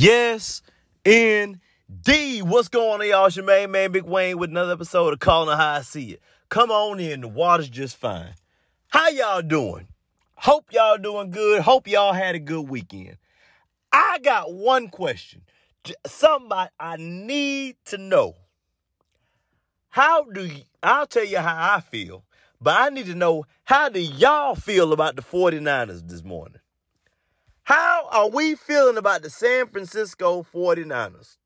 Yes, indeed. What's going on, y'all? Main man, Big Wayne, with another episode of Calling How I See It. Come on in. The water's just fine. How y'all doing? Hope y'all doing good. Hope y'all had a good weekend. I got one question. Somebody I need to know. How do you, I'll tell you how I feel, but I need to know how do y'all feel about the 49ers this morning? How are we feeling about the San Francisco 49ers?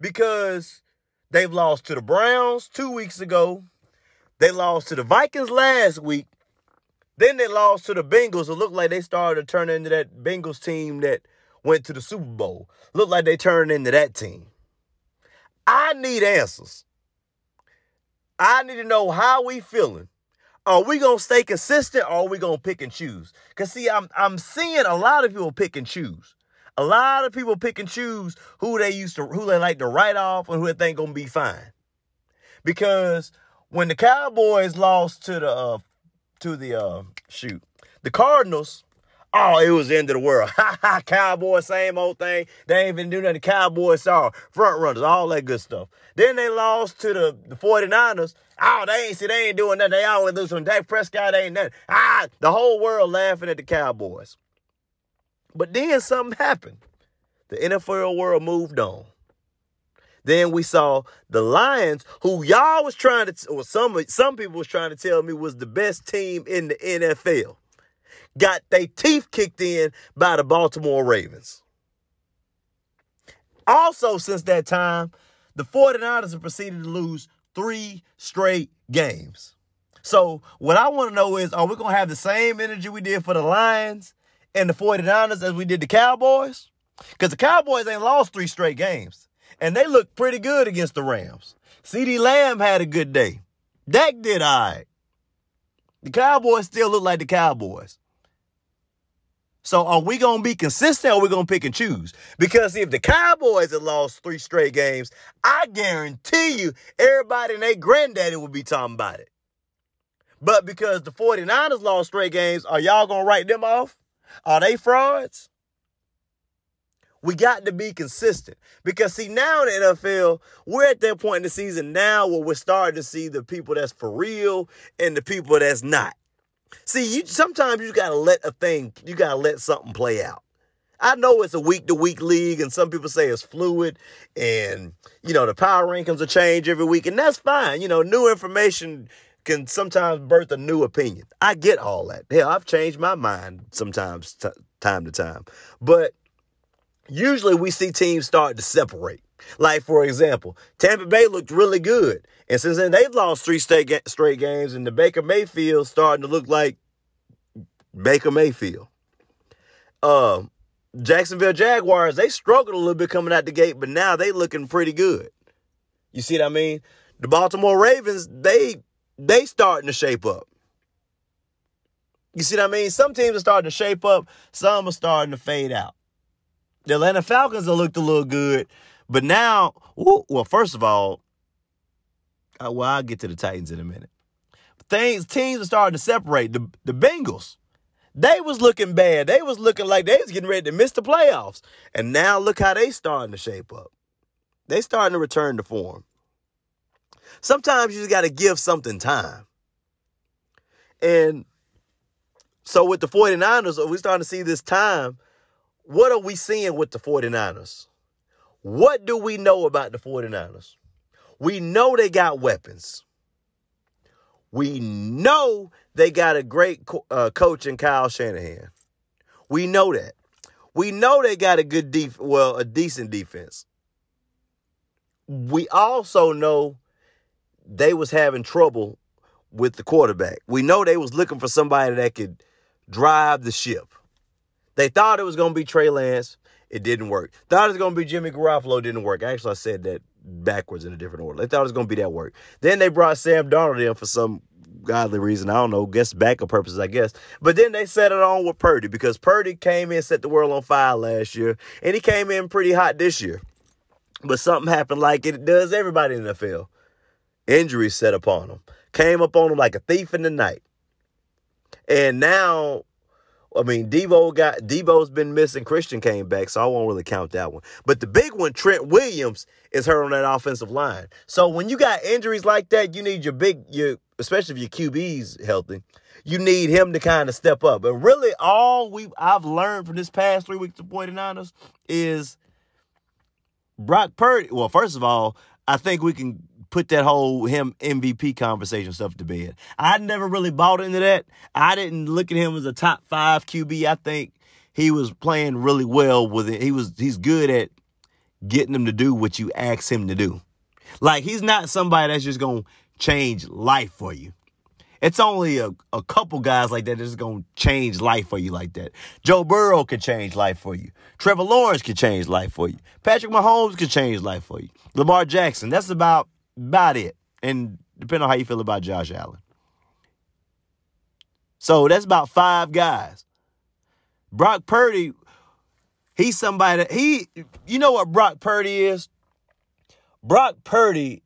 Because they've lost to the Browns two weeks ago. They lost to the Vikings last week. Then they lost to the Bengals. It looked like they started to turn into that Bengals team that went to the Super Bowl. Looked like they turned into that team. I need answers. I need to know how we feeling are we gonna stay consistent or are we gonna pick and choose? Cause see, I'm I'm seeing a lot of people pick and choose. A lot of people pick and choose who they used to who they like to write off and who they think gonna be fine. Because when the Cowboys lost to the uh, to the uh, shoot the Cardinals, Oh, it was the end of the world. Ha ha, Cowboys, same old thing. They ain't even do nothing. Cowboys saw front runners, all that good stuff. Then they lost to the, the 49ers. Oh, they ain't see, they ain't doing nothing. They always lose when Dak Prescott ain't nothing. Ah, the whole world laughing at the Cowboys. But then something happened. The NFL world moved on. Then we saw the Lions, who y'all was trying to, or some some people was trying to tell me was the best team in the NFL got their teeth kicked in by the Baltimore Ravens. Also, since that time, the 49ers have proceeded to lose three straight games. So, what I want to know is are we going to have the same energy we did for the Lions and the 49ers as we did the Cowboys? Because the Cowboys ain't lost three straight games. And they look pretty good against the Rams. CeeDee Lamb had a good day. Dak did all right. The Cowboys still look like the Cowboys. So are we gonna be consistent or are we gonna pick and choose? Because if the Cowboys had lost three straight games, I guarantee you everybody and their granddaddy will be talking about it. But because the 49ers lost straight games, are y'all gonna write them off? Are they frauds? We got to be consistent. Because see, now in the NFL, we're at that point in the season now where we're starting to see the people that's for real and the people that's not. See, you sometimes you gotta let a thing, you gotta let something play out. I know it's a week to week league, and some people say it's fluid, and you know the power rankings will change every week, and that's fine. You know, new information can sometimes birth a new opinion. I get all that. Hell, I've changed my mind sometimes, t- time to time, but usually we see teams start to separate. Like, for example, Tampa Bay looked really good. And since then, they've lost three straight, straight games, and the Baker Mayfield starting to look like Baker Mayfield. Uh, Jacksonville Jaguars, they struggled a little bit coming out the gate, but now they looking pretty good. You see what I mean? The Baltimore Ravens, they they starting to shape up. You see what I mean? Some teams are starting to shape up, some are starting to fade out. The Atlanta Falcons have looked a little good, but now, well, first of all, Uh, well, I'll get to the Titans in a minute. Things teams are starting to separate. The the Bengals, they was looking bad. They was looking like they was getting ready to miss the playoffs. And now look how they starting to shape up. They starting to return to form. Sometimes you just got to give something time. And so with the 49ers, we starting to see this time. What are we seeing with the 49ers? What do we know about the 49ers? We know they got weapons. We know they got a great co- uh, coach in Kyle Shanahan. We know that. We know they got a good def- well, a decent defense. We also know they was having trouble with the quarterback. We know they was looking for somebody that could drive the ship. They thought it was going to be Trey Lance. It didn't work. Thought it was going to be Jimmy Garoppolo. Didn't work. Actually, I said that backwards in a different order. They thought it was going to be that work. Then they brought Sam Darnold in for some godly reason. I don't know, guess backup purposes, I guess. But then they set it on with Purdy because Purdy came in, set the world on fire last year, and he came in pretty hot this year. But something happened like it does everybody in the NFL. Injuries set upon him. Came up on him like a thief in the night. And now I mean, Deebo got Deebo's been missing. Christian came back, so I won't really count that one. But the big one, Trent Williams, is hurt on that offensive line. So when you got injuries like that, you need your big, your especially if your QB's healthy, you need him to kind of step up. And really, all we I've learned from this past three weeks of 49ers is Brock Purdy. Well, first of all, I think we can put that whole him MVP conversation stuff to bed. I never really bought into that. I didn't look at him as a top five QB. I think he was playing really well with it. He was he's good at getting them to do what you ask him to do. Like he's not somebody that's just gonna change life for you. It's only a, a couple guys like that that's to change life for you like that. Joe Burrow could change life for you. Trevor Lawrence could change life for you. Patrick Mahomes could change life for you. Lamar Jackson, that's about about it. And depending on how you feel about Josh Allen. So that's about five guys. Brock Purdy, he's somebody that he you know what Brock Purdy is? Brock Purdy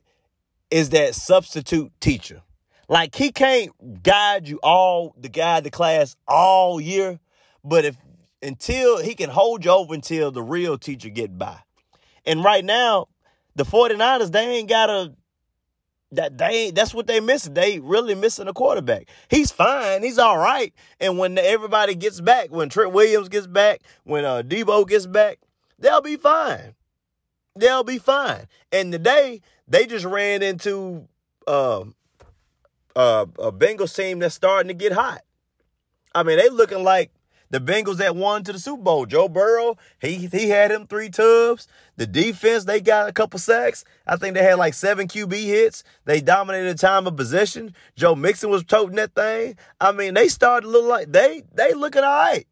is that substitute teacher. Like he can't guide you all the guide the class all year, but if until he can hold you over until the real teacher get by. And right now, the 49ers, they ain't got a that they that's what they missing. They really missing a quarterback. He's fine. He's all right. And when everybody gets back, when Trent Williams gets back, when uh Deebo gets back, they'll be fine. They'll be fine. And today they just ran into um uh, a Bengals team that's starting to get hot. I mean, they looking like the Bengals that won to the Super Bowl. Joe Burrow, he he had him three tubs. The defense, they got a couple sacks. I think they had like seven QB hits. They dominated the time of possession. Joe Mixon was toting that thing. I mean, they started to look like they they looking all right.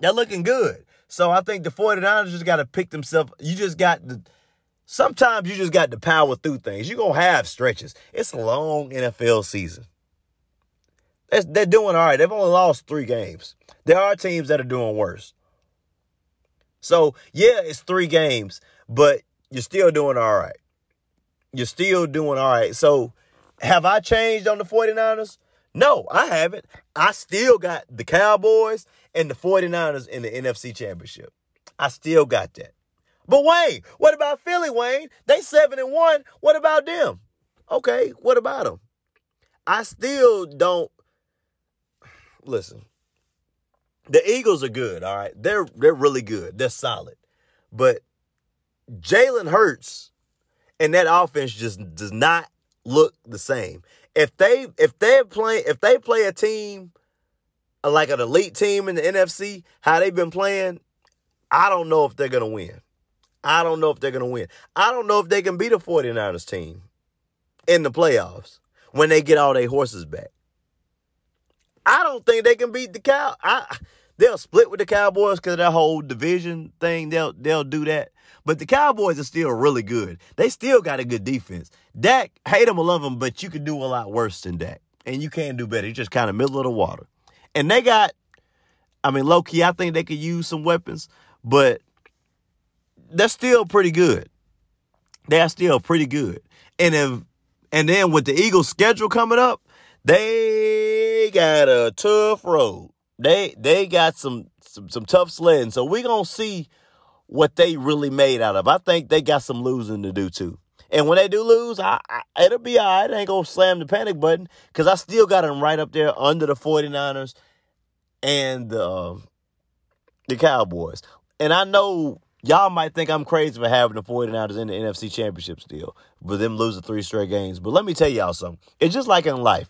They're looking good. So I think the 49ers just got to pick themselves. You just got the Sometimes you just got to power through things. You're to have stretches. It's a long NFL season. They're, doing all right. They've only lost three games. There are teams that are doing worse. So, yeah, it's three games, but you're still doing all right. You're still doing all right. So, have I changed on the 49ers? No, I haven't. I still got the Cowboys and the 49ers in the NFC Championship. I still got that. But Wayne, what about Philly, Wayne? They seven and one. What about them? Okay, what about them? I still don't listen. The Eagles are good, all right. They're they're really good. They're solid. But Jalen Hurts and that offense just does not look the same. If they if they play if they play a team uh, like an elite team in the NFC, how they've been playing, I don't know if they're gonna win. I don't know if they're to win. I don't know if they can beat a 49ers team in the playoffs when they get all their horses back. I don't think they can beat the cow. I they'll split with the Cowboys because of that whole division thing. They'll they'll do that. But the Cowboys are still really good. They still got a good defense. Dak, hate them or love him, but you can do a lot worse than Dak. And you can do better. You're just kind of middle of the water. And they got, I mean, low key, I think they could use some weapons, but they're still pretty good. They're still pretty good. And if and then with the Eagles schedule coming up, they got a tough road. They they got some some, some tough sledding. So we're gonna see what they really made out of. I think they got some losing to do too. And when they do lose, I, I, it'll be all right. I ain't to slam the panic button because I still got them right up there under the 49ers and uh, the Cowboys. And I know Y'all might think I'm crazy for having the 49ers in the NFC Championship still, but them losing three straight games. But let me tell y'all something. It's just like in life.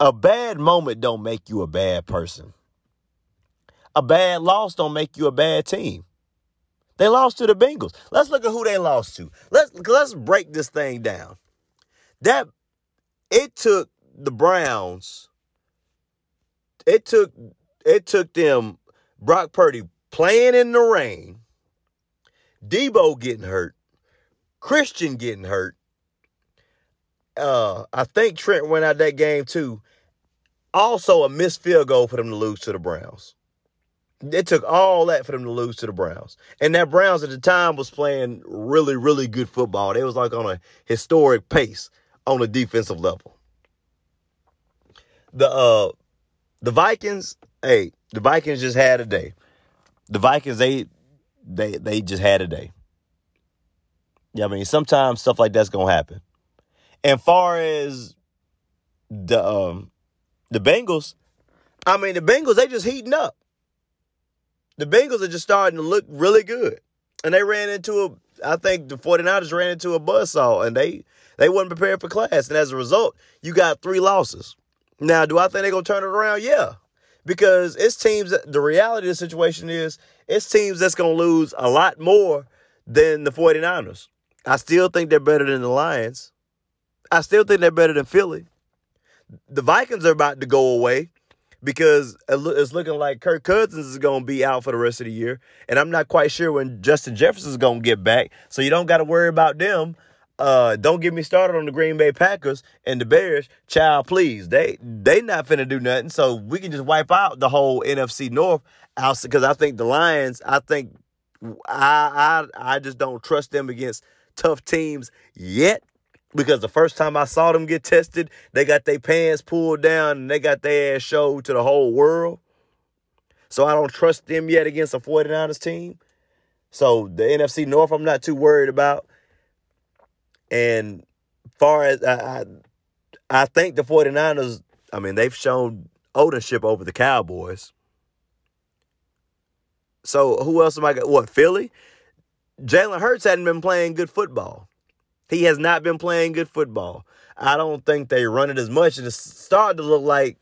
A bad moment don't make you a bad person. A bad loss don't make you a bad team. They lost to the Bengals. Let's look at who they lost to. Let's let's break this thing down. That it took the Browns. It took it took them Brock Purdy playing in the rain Deebo getting hurt, Christian getting hurt. Uh, I think Trent went out that game too. Also, a missed field goal for them to lose to the Browns. It took all that for them to lose to the Browns. And that Browns at the time was playing really, really good football. They was like on a historic pace on a defensive level. The uh the Vikings, hey, the Vikings just had a day. The Vikings, they they they just had a day. Yeah, I mean, sometimes stuff like that's gonna happen. And far as the um the Bengals, I mean the Bengals, they just heating up. The Bengals are just starting to look really good. And they ran into a I think the 49ers ran into a buzzsaw and they they wasn't prepared for class. And as a result, you got three losses. Now, do I think they're gonna turn it around? Yeah. Because it's teams that, the reality of the situation is it's teams that's gonna lose a lot more than the 49ers. I still think they're better than the Lions. I still think they're better than Philly. The Vikings are about to go away because it's looking like Kirk Cousins is going to be out for the rest of the year. And I'm not quite sure when Justin Jefferson is going to get back. So you don't got to worry about them. Uh, don't get me started on the Green Bay Packers and the Bears. Child, please. They they not finna do nothing. So we can just wipe out the whole NFC North because I think the Lions, I think I I I just don't trust them against tough teams yet because the first time I saw them get tested, they got their pants pulled down and they got their ass showed to the whole world. So I don't trust them yet against a 49ers team. So the NFC North, I'm not too worried about. And far as I, I, I think the 49ers, I mean, they've shown ownership over the Cowboys. So who else am I? What, Philly? Jalen Hurts hadn't been playing good football. He has not been playing good football. I don't think they run it as much, and it's starting to look like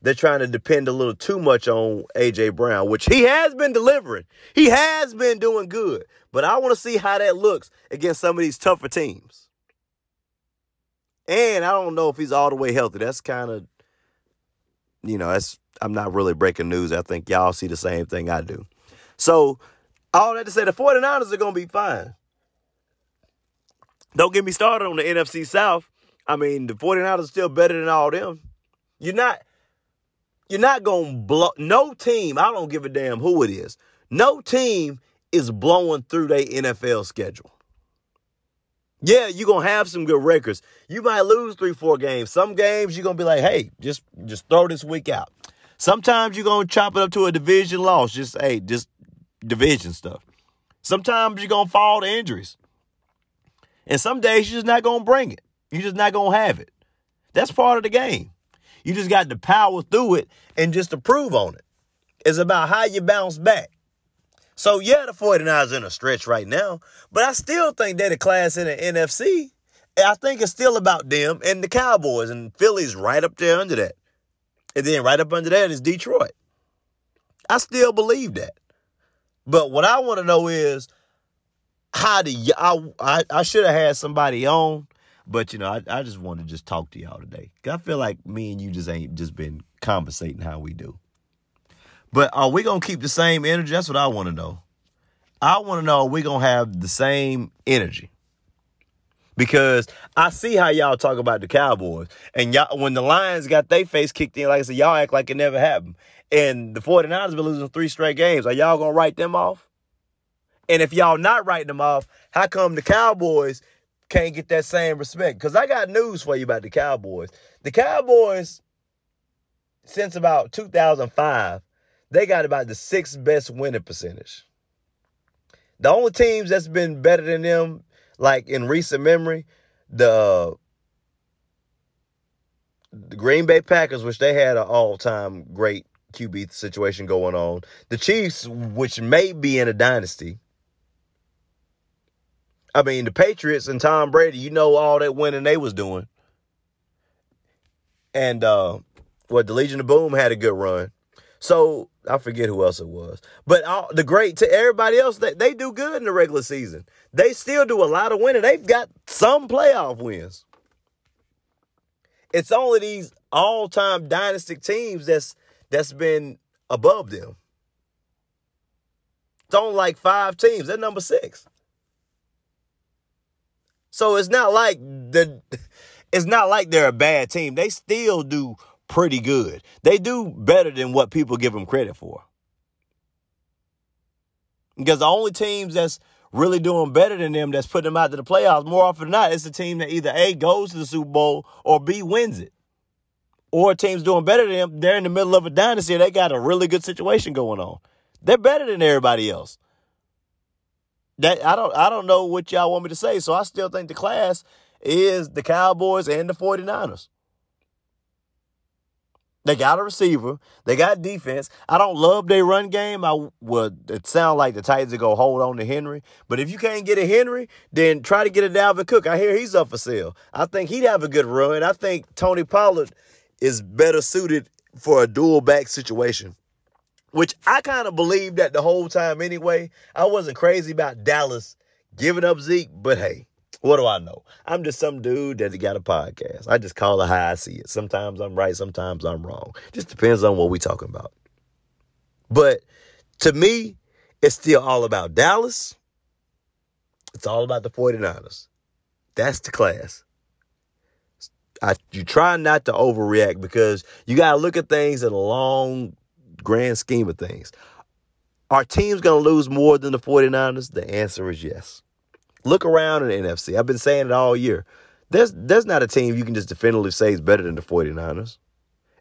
they're trying to depend a little too much on AJ Brown, which he has been delivering. He has been doing good, but I want to see how that looks against some of these tougher teams. And I don't know if he's all the way healthy. That's kind of, you know, that's I'm not really breaking news. I think y'all see the same thing I do. So, all that to say, the 49ers are going to be fine. Don't get me started on the NFC South. I mean, the 49ers are still better than all them. You're not you're not going to blow no team, I don't give a damn who it is. No team is blowing through their NFL schedule. Yeah, you're to have some good records. You might lose 3-4 games. Some games you're to be like, "Hey, just just throw this week out." Sometimes you're to chop it up to a division loss. Just hey, just division stuff. Sometimes you're to fall to injuries. And some days you're just not going to bring it. You're just not going to have it. That's part of the game. You just got to power through it and just improve on it. It's about how you bounce back. So, yeah, the 49ers in a stretch right now, but I still think they're the class in the NFC. I think it's still about them and the Cowboys, and Philly's right up there under that. And then right up under that is Detroit. I still believe that. But what I want to know is how do you, I, I, I should have had somebody on, but you know, I, I just want to just talk to y'all today. I feel like me and you just ain't just been conversating how we do. But are we gonna keep the same energy? That's what I want to know. I want to know are we gonna have the same energy? Because I see how y'all talk about the Cowboys. And y'all when the Lions got their face kicked in, like I said, y'all act like it never happened. And the 49ers been losing three straight games. Are y'all gonna write them off? And if y'all not writing them off, how come the Cowboys can't get that same respect? Because I got news for you about the Cowboys. The Cowboys, since about 2005, they got about the sixth best winning percentage. The only teams that's been better than them, like in recent memory, the the Green Bay Packers, which they had an all-time great QB situation going on. The Chiefs, which may be in a dynasty, I mean, the Patriots and Tom Brady, you know all that winning they was doing. And uh what the Legion of Boom had a good run. So I forget who else it was. But all, the great to everybody else, they, they do good in the regular season. They still do a lot of winning. They've got some playoff wins. It's only these all-time dynastic teams that's that's been above them. It's only like five teams. They're number six. So it's not like the it's not like they're a bad team. They still do pretty good. They do better than what people give them credit for. Because the only teams that's really doing better than them that's putting them out to the playoffs more often than not, it's the team that either A goes to the Super Bowl or B wins it. or teams doing better than them, they're in the middle of a dynasty. They got a really good situation going on. They're better than everybody else. That I don't I don't know what y'all want me to say. So I still think the class is the Cowboys and the 49ers. They got a receiver. They got defense. I don't love their run game. I would it sound like the Titans are gonna hold on to Henry. But if you can't get a Henry, then try to get a Dalvin Cook. I hear he's up for sale. I think he'd have a good run. I think Tony Pollard is better suited for a dual back situation. Which I kind of believed that the whole time anyway. I wasn't crazy about Dallas giving up Zeke, but hey, what do I know? I'm just some dude that got a podcast. I just call it how I see it. Sometimes I'm right, sometimes I'm wrong. Just depends on what we talking about. But to me, it's still all about Dallas. It's all about the 49ers. That's the class. I, you try not to overreact because you got to look at things in a long, grand scheme of things. Are teams going to lose more than the 49ers? The answer is yes. Look around in the NFC. I've been saying it all year. There's there's not a team you can just definitively say is better than the 49ers.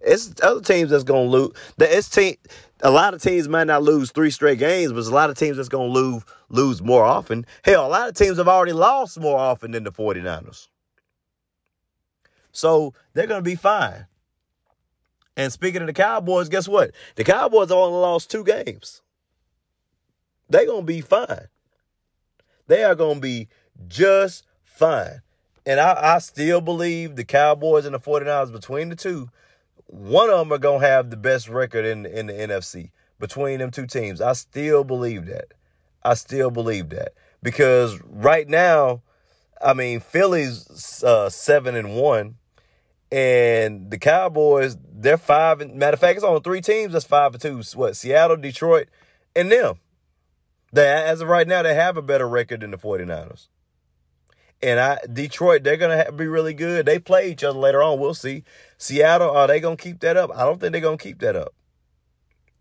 It's other teams that's gonna lose. It's team. A lot of teams might not lose three straight games, but a lot of teams that's gonna lose lose more often. Hell, a lot of teams have already lost more often than the 49ers. So they're gonna be fine. And speaking of the Cowboys, guess what? The Cowboys only lost two games. They're gonna be fine. They are going to be just fine. And I, I still believe the Cowboys and the 49ers, between the two, one of them are going to have the best record in, in the NFC between them two teams. I still believe that. I still believe that. Because right now, I mean, Philly's uh, seven and one, and the Cowboys they're five. And, matter of fact, it's on three teams that's five and two. What Seattle, Detroit, and them. They, as of right now, they have a better record than the 49ers. And I Detroit, they're gonna be really good. They play each other later on. We'll see. Seattle, are they gonna keep that up? I don't think they're gonna keep that up.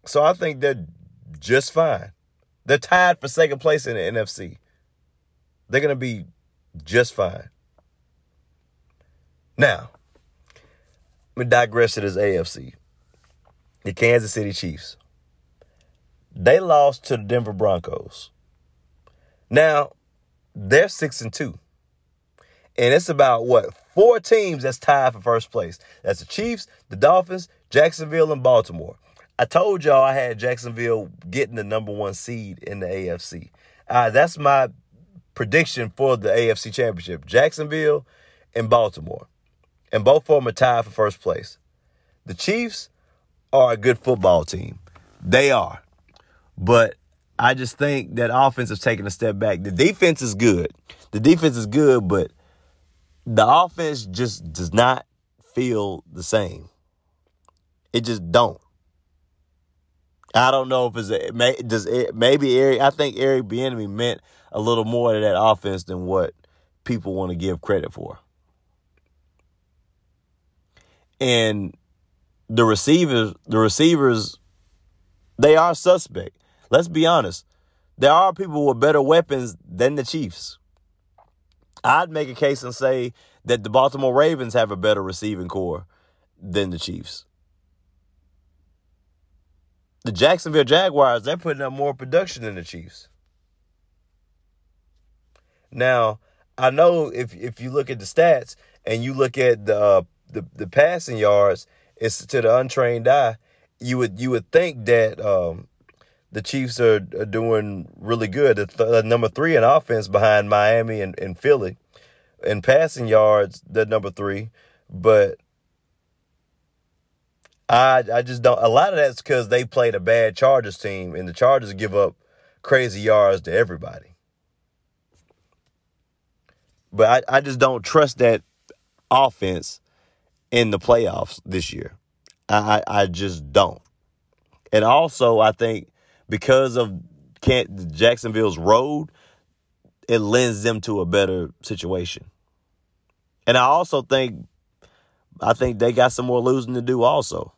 So I think they're just fine. They're tied for second place in the NFC. They're gonna be just fine. Now, me digress to this AFC. The Kansas City Chiefs. They lost to the Denver Broncos. Now, they're six and two. And it's about what? Four teams that's tied for first place. That's the Chiefs, the Dolphins, Jacksonville, and Baltimore. I told y'all I had Jacksonville getting the number one seed in the AFC. Uh, that's my prediction for the AFC Championship. Jacksonville and Baltimore. And both of them are tied for first place. The Chiefs are a good football team. They are. But I just think that offense has taken a step back. The defense is good. The defense is good, but the offense just does not feel the same. It just don't. I don't know if it's a, may, does it, maybe Eric. I think Eric Bieniemy meant a little more to that offense than what people want to give credit for. And the receivers, the receivers, they are suspect let's be honest. There are people with better weapons than the Chiefs. I'd make a case and say that the Baltimore Ravens have a better receiving corps than the Chiefs. The Jacksonville Jaguars, they're putting up more production than the Chiefs. Now, I know if if you look at the stats and you look at the uh, the, the passing yards, it's to the untrained eye. You would you would think that um, the Chiefs are, are doing really good. Th- number three in offense behind Miami and, and Philly. In passing yards, they're number three. But I I just don't. A lot of that's because they played a bad Chargers team, and the Chargers give up crazy yards to everybody. But I, I just don't trust that offense in the playoffs this year. I, I, just don't. And also, I think because of Kent Jacksonville's road, it lends them to a better situation. And I also think I think they got some more losing to do also.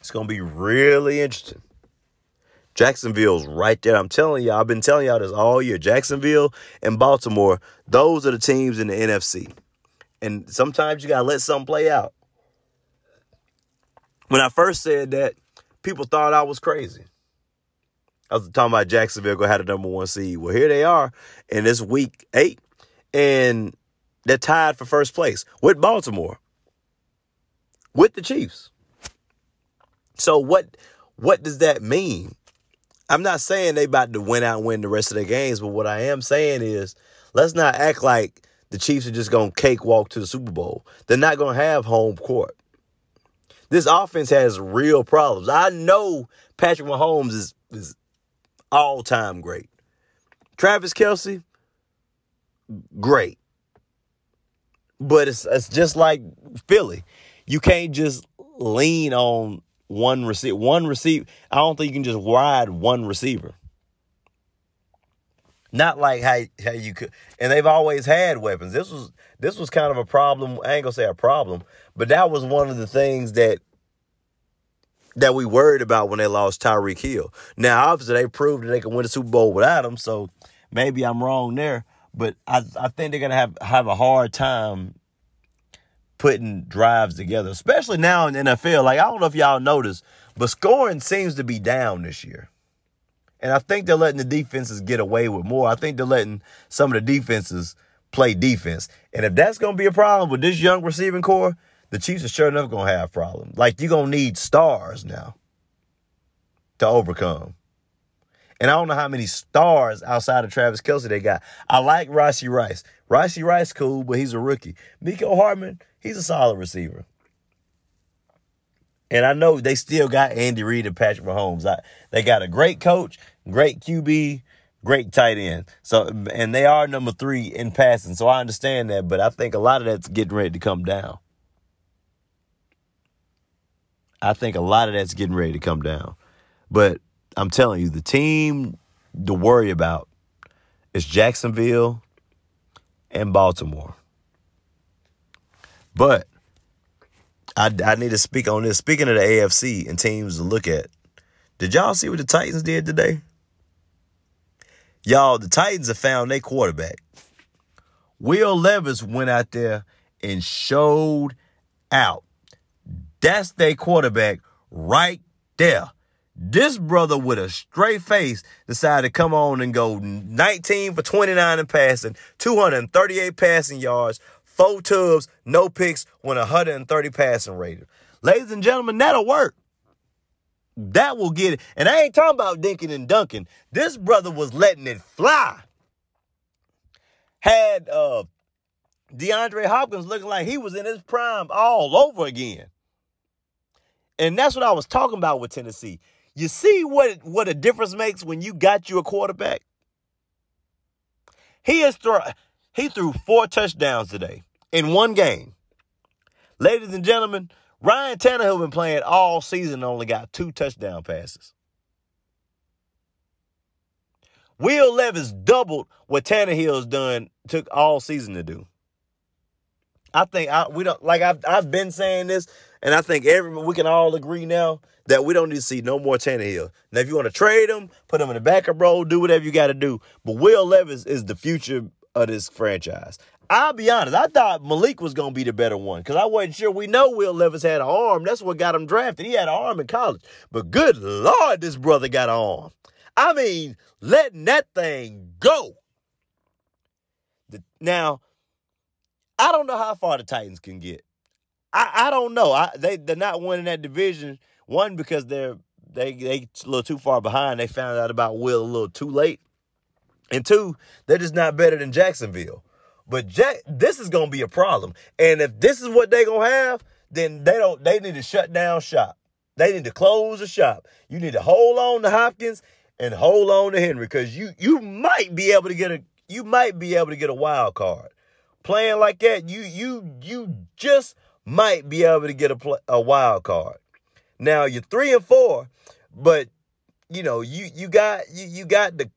It's to be really interesting. Jacksonville's right there. I'm telling y'all, I've been telling y'all this all year. Jacksonville and Baltimore, those are the teams in the NFC. And sometimes you got to let something play out. when I first said that, people thought I was crazy. I was talking about Jacksonville had a number one seed. Well, here they are, and it's week eight, and they're tied for first place with Baltimore, with the Chiefs. So what what does that mean? I'm not saying they about to win out and win the rest of their games, but what I am saying is let's not act like the Chiefs are just gonna cakewalk to the Super Bowl. They're not gonna have home court. This offense has real problems. I know Patrick Mahomes is, is all time great. Travis Kelce, great. But it's it's just like Philly. You can't just lean on one receiver. One receiver. I don't think you can just ride one receiver. Not like how how you could. And they've always had weapons. This was this was kind of a problem. I ain't gonna say a problem, but that was one of the things that that we worried about when they lost Tyreek Hill. Now, obviously, they proved that they can win the Super Bowl without him, so maybe I'm wrong there. But I, I think they're gonna have have a hard time putting drives together, especially now in the NFL. Like I don't know if y'all noticed, but scoring seems to be down this year. And I think they're letting the defenses get away with more. I think they're letting some of the defenses play defense. And if that's going to be a problem with this young receiving core, the Chiefs are sure enough going to have problems. Like, you're going to need stars now to overcome. And I don't know how many stars outside of Travis Kelce they got. I like Rashee Rice. Rashee Rice cool, but he's a rookie. Mecole Hardman, he's a solid receiver. And I know they still got Andy Reid and Patrick Mahomes. I, they got a great coach, great QB, great tight end. So and they are number three in passing. So I understand that, but I think a lot of that's getting ready to come down. I think a lot of that's getting ready to come down. But I'm telling you, the team to worry about is Jacksonville and Baltimore. But I, I need to speak on this. Speaking of the AFC and teams to look at, did y'all see what the Titans did today? Y'all, the Titans have found their quarterback. Will Levis went out there and showed out. That's their quarterback right there. This brother with a straight face decided to come on and go 19 for 29 in passing, 238 passing yards, four tubs, no picks, went 130 passing rating. Ladies and gentlemen, that'll work. That will get it. And I ain't talking about dinking and dunking. This brother was letting it fly. Had uh, DeAndre Hopkins looking like he was in his prime all over again. And that's what I was talking about with Tennessee. You see what what a difference makes when you got you a quarterback? He has throw, he threw four touchdowns today in one game. Ladies and gentlemen, Ryan Tannehill been playing all season and only got two touchdown passes. Will Levis doubled what Tannehill's done took all season to do. I think I, we don't like I've I've been saying this, and I think every we can all agree now that we don't need to see no more Tannehill. Now, if you want to trade him, put him in the backup role, do whatever you got to do. But Will Levis is the future of this franchise. I'll be honest, I thought Malik was going to be the better one because I wasn't sure. We know Will Levis had an arm. That's what got him drafted. He had an arm in college. But good Lord, this brother got an arm. I mean, letting that thing go. Now, I don't know how far the Titans can get. I, I don't know. I, they they're not winning that division. One because they're they they a little too far behind. They found out about Will a little too late, and two, they're just not better than Jacksonville. But Jack, this is gonna be a problem. And if this is what they're gonna have, then they don't. They need to shut down shop. They need to close the shop. You need to hold on to Hopkins and hold on to Henry because you you might be able to get a you might be able to get a wild card. Playing like that, you you you just might be able to get a play, a wild card. Now you're three and four, but you know you you got you you got the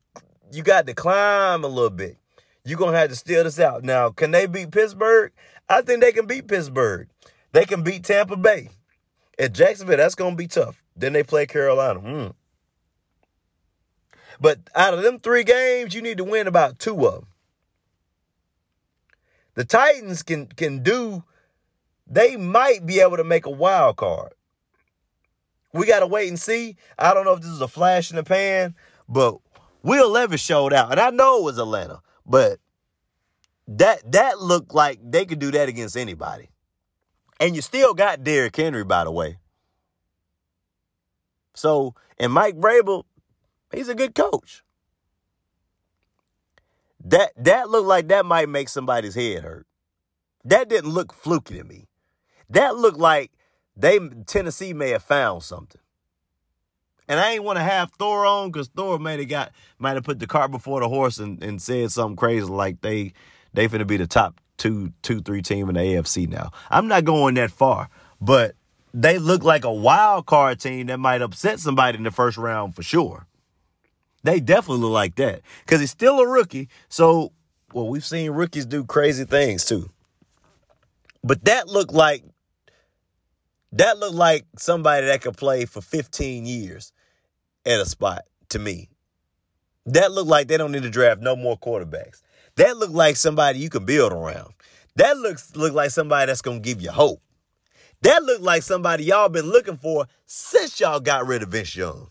you got to climb a little bit. You're gonna have to steal this out. Now, can they beat Pittsburgh? I think they can beat Pittsburgh. They can beat Tampa Bay. At Jacksonville, that's gonna be tough. Then they play Carolina. Hmm. But out of them three games, you need to win about two of them. The Titans can can do. They might be able to make a wild card. we gotta wait and see. I don't know if this is a flash in the pan, but Will Levis showed out, and I know it was Atlanta, but that that looked like they could do that against anybody. And you still got Derrick Henry, by the way. So, and Mike Vrabel, he's a good coach. That that looked like that might make somebody's head hurt. That didn't look fluky to me. That looked like they Tennessee may have found something. And I ain't want to have Thor on because Thor might have got might have put the cart before the horse and, and said something crazy like they they finna be the top two two three team in the AFC now. I'm not going that far, but they look like a wild card team that might upset somebody in the first round for sure. They definitely look like that because he's still a rookie. So, well, we've seen rookies do crazy things too. But that looked like that looked like somebody that could play for 15 years at a spot to me. That looked like they don't need to draft no more quarterbacks. That looked like somebody you can build around. That looks look like somebody that's gonna give you hope. That looked like somebody y'all been looking for since y'all got rid of Vince Young.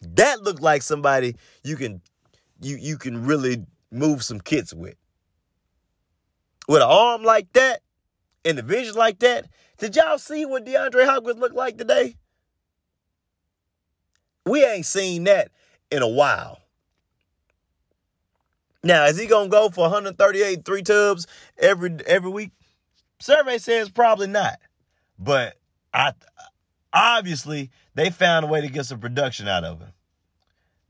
That looked like somebody you can you you can really move some kits with. With an arm like that and the vision like that, did y'all see what DeAndre Hopkins looked like today? We ain't seen that in a while. Now, is he gonna go for 138 three tubs every every week? Survey says probably not. But I obviously they found a way to get some production out of him.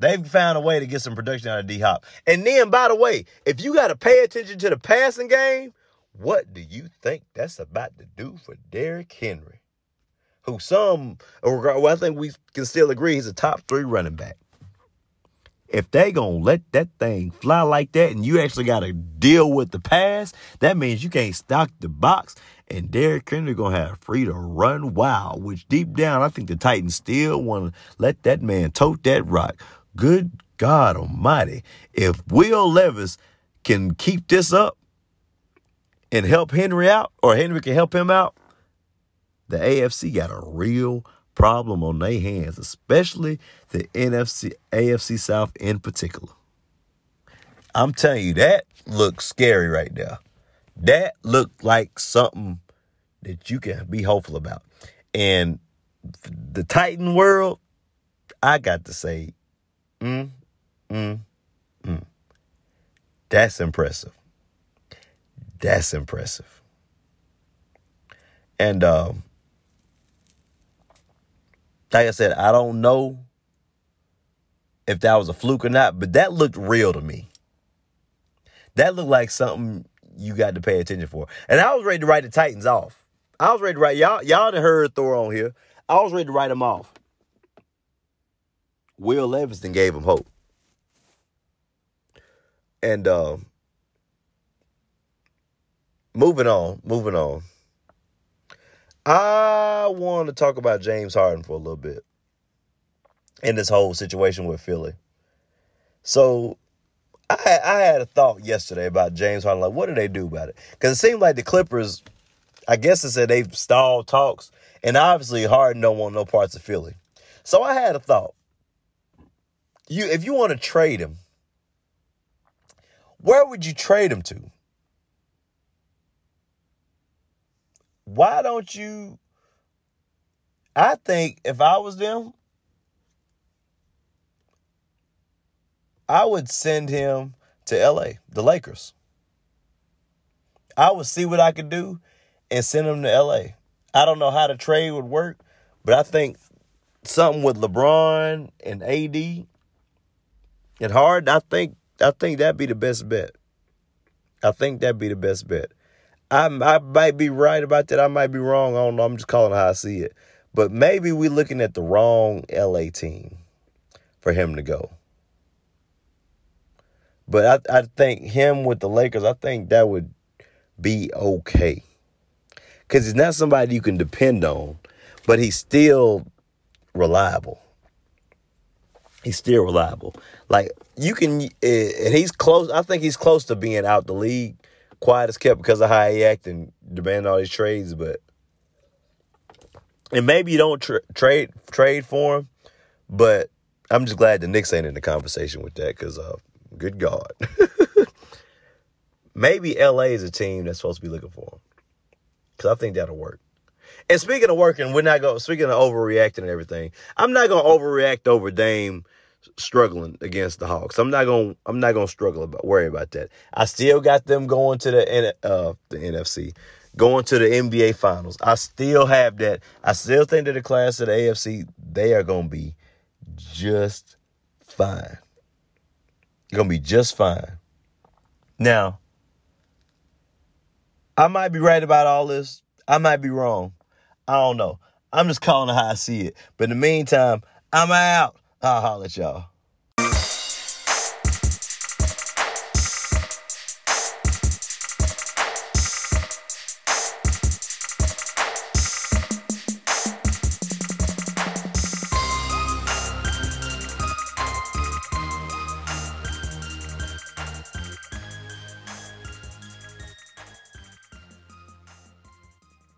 They've found a way to get some production out of D Hop. And then, by the way, if you got to pay attention to the passing game, what do you think that's about to do for Derrick Henry? Who some, well, I think we can still agree he's a top three running back if they gonna let that thing fly like that and you actually gotta deal with the pass, that means you can't stock the box and Derrick Henry gonna have free to run wild, which deep down I think the Titans still wanna let that man tote that rock. Good God almighty. If Will Levis can keep this up and help Henry out, or Henry can help him out, the AFC got a real problem on their hands, especially the NFC, AFC South in particular. I'm telling you, that looks scary right now. That looked like something that you can be hopeful about. And the Titan world, I got to say, mm, mm, mm. That's impressive. That's impressive. And um, like I said, I don't know if that was a fluke or not, but that looked real to me. That looked like something you got to pay attention for. And I was ready to write the Titans off. I was ready to write y'all. Y'all done heard Thor on here. I was ready to write them off. Will Leviston gave him hope. And uh, moving on, moving on. I want to talk about James Harden for a little bit in this whole situation with Philly. So I, I had a thought yesterday about James Harden. Like, what do they do about it? Because it seemed like the Clippers, I guess it said they've stalled talks, and obviously Harden don't want no parts of Philly. So I had a thought. You, if you want to trade him, where would you trade him to? Why don't you? I think if I was them, I would send him to LA, the Lakers. I would see what I could do and send him to LA. I don't know how the trade would work, but I think something with LeBron and AD and Hard, I think I think that'd be the best bet. I think that'd be the best bet. I, I might be right about that. I might be wrong. I don't know. I'm just calling it how I see it. But maybe we're looking at the wrong LA team for him to go. But I, I think him with the Lakers, I think that would be okay. Because he's not somebody you can depend on, but he's still reliable. He's still reliable. Like you can, eh, and he's close. I think he's close to being out the league quiet as kept because of how he act and demand all these trades. But And maybe you don't tra- trade trade for him, but I'm just glad the Knicks ain't in the conversation with that because, uh, good God. maybe LA is a team that's supposed to be looking for him because I think that'll work. And speaking of working, we're not going. Speaking of overreacting and everything, I'm not going to overreact over Dame struggling against the Hawks. I'm not gonna. I'm not going to struggle about worry about that. I still got them going to the uh the NFC, going to the NBA Finals. I still have that. I still think that the class of the AFC they are going to be just fine. Going to be just fine. Now, I might be right about all this. I might be wrong. I don't know. I'm just calling it how I see it. But in the meantime, I'm out. I'll holler at y'all.